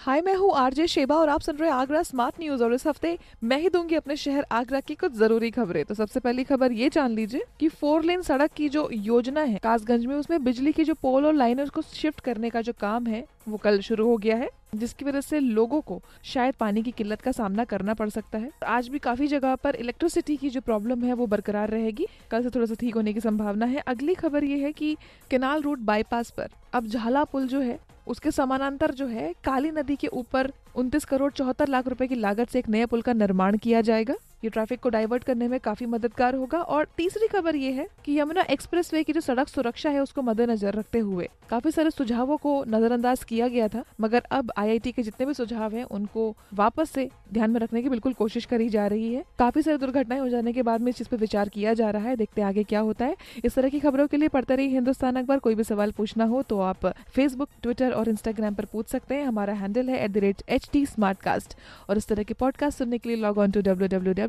हाय, मैं हूँ RJ Sheba और आप सुन रहे हैं आगरा स्मार्ट न्यूज़ और इस हफ़्ते मैं ही दूँगी अपने शहर आगरा की कुछ ज़रूरी खबरें। तो सबसे पहली खबर ये जान लीजिए कि फोर लेन सड़क की जो योजना है, कासगंज में उसमें बिजली की जो पोल और लाइनर को शिफ्ट करने का जो काम है, वो कल शुरू हो गया है, जिसकी वजह से लोगों को शायद पानी की किल्लत का सामना करना पड़ सकता है। आज भी काफ़ी जगह पर इलेक्ट्रिसिटी की जो प्रॉब्लम है, वो बरकरार रहेगी। कल से थोड़ा सा ठीक होने की संभावना है। अगली खबर ये है कि केनाल रोड बाईपास पर अब झाला पुल जो है उसके समानांतर जो है, काली नदी के ऊपर उनतीस करोड़ चौहत्तर लाख रुपए की लागत से एक नया पुल का निर्माण किया जाएगा। ये ट्रैफ़िक को डाइवर्ट करने में काफ़ी मददगार होगा और तीसरी खबर ये है कि यमुना एक्सप्रेसवे की जो सड़क सुरक्षा है, उसको मद्देनजर रखते हुए काफ़ी सारे सुझावों को नजरअंदाज किया गया था, मगर अब आईआईटी के जितने भी सुझाव हैं, उनको वापस से ध्यान में रखने की बिल्कुल कोशिश करी जा रही है। काफ़ी सारी दुर्घटनाएँ हो जाने के बाद में इस चीज़ पे विचार किया जा रहा है, देखते आगे क्या होता है। इस तरह की खबरों के लिए पढ़ते रही हिंदुस्तान अखबार। कोई भी सवाल पूछना हो तो आप फेसबुक ट्विटर और इंस्टाग्राम पर पूछ सकते हैं। हमारा हैंडल है एट और इस तरह के पॉडकास्ट सुनने के लिए log on to W